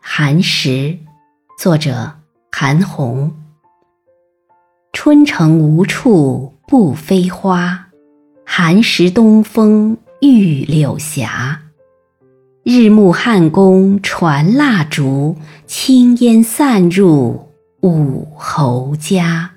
寒食作者韩翃春城无处不飞花，寒食东风御柳斜。日暮汉宫传蜡烛，轻烟散入五侯家。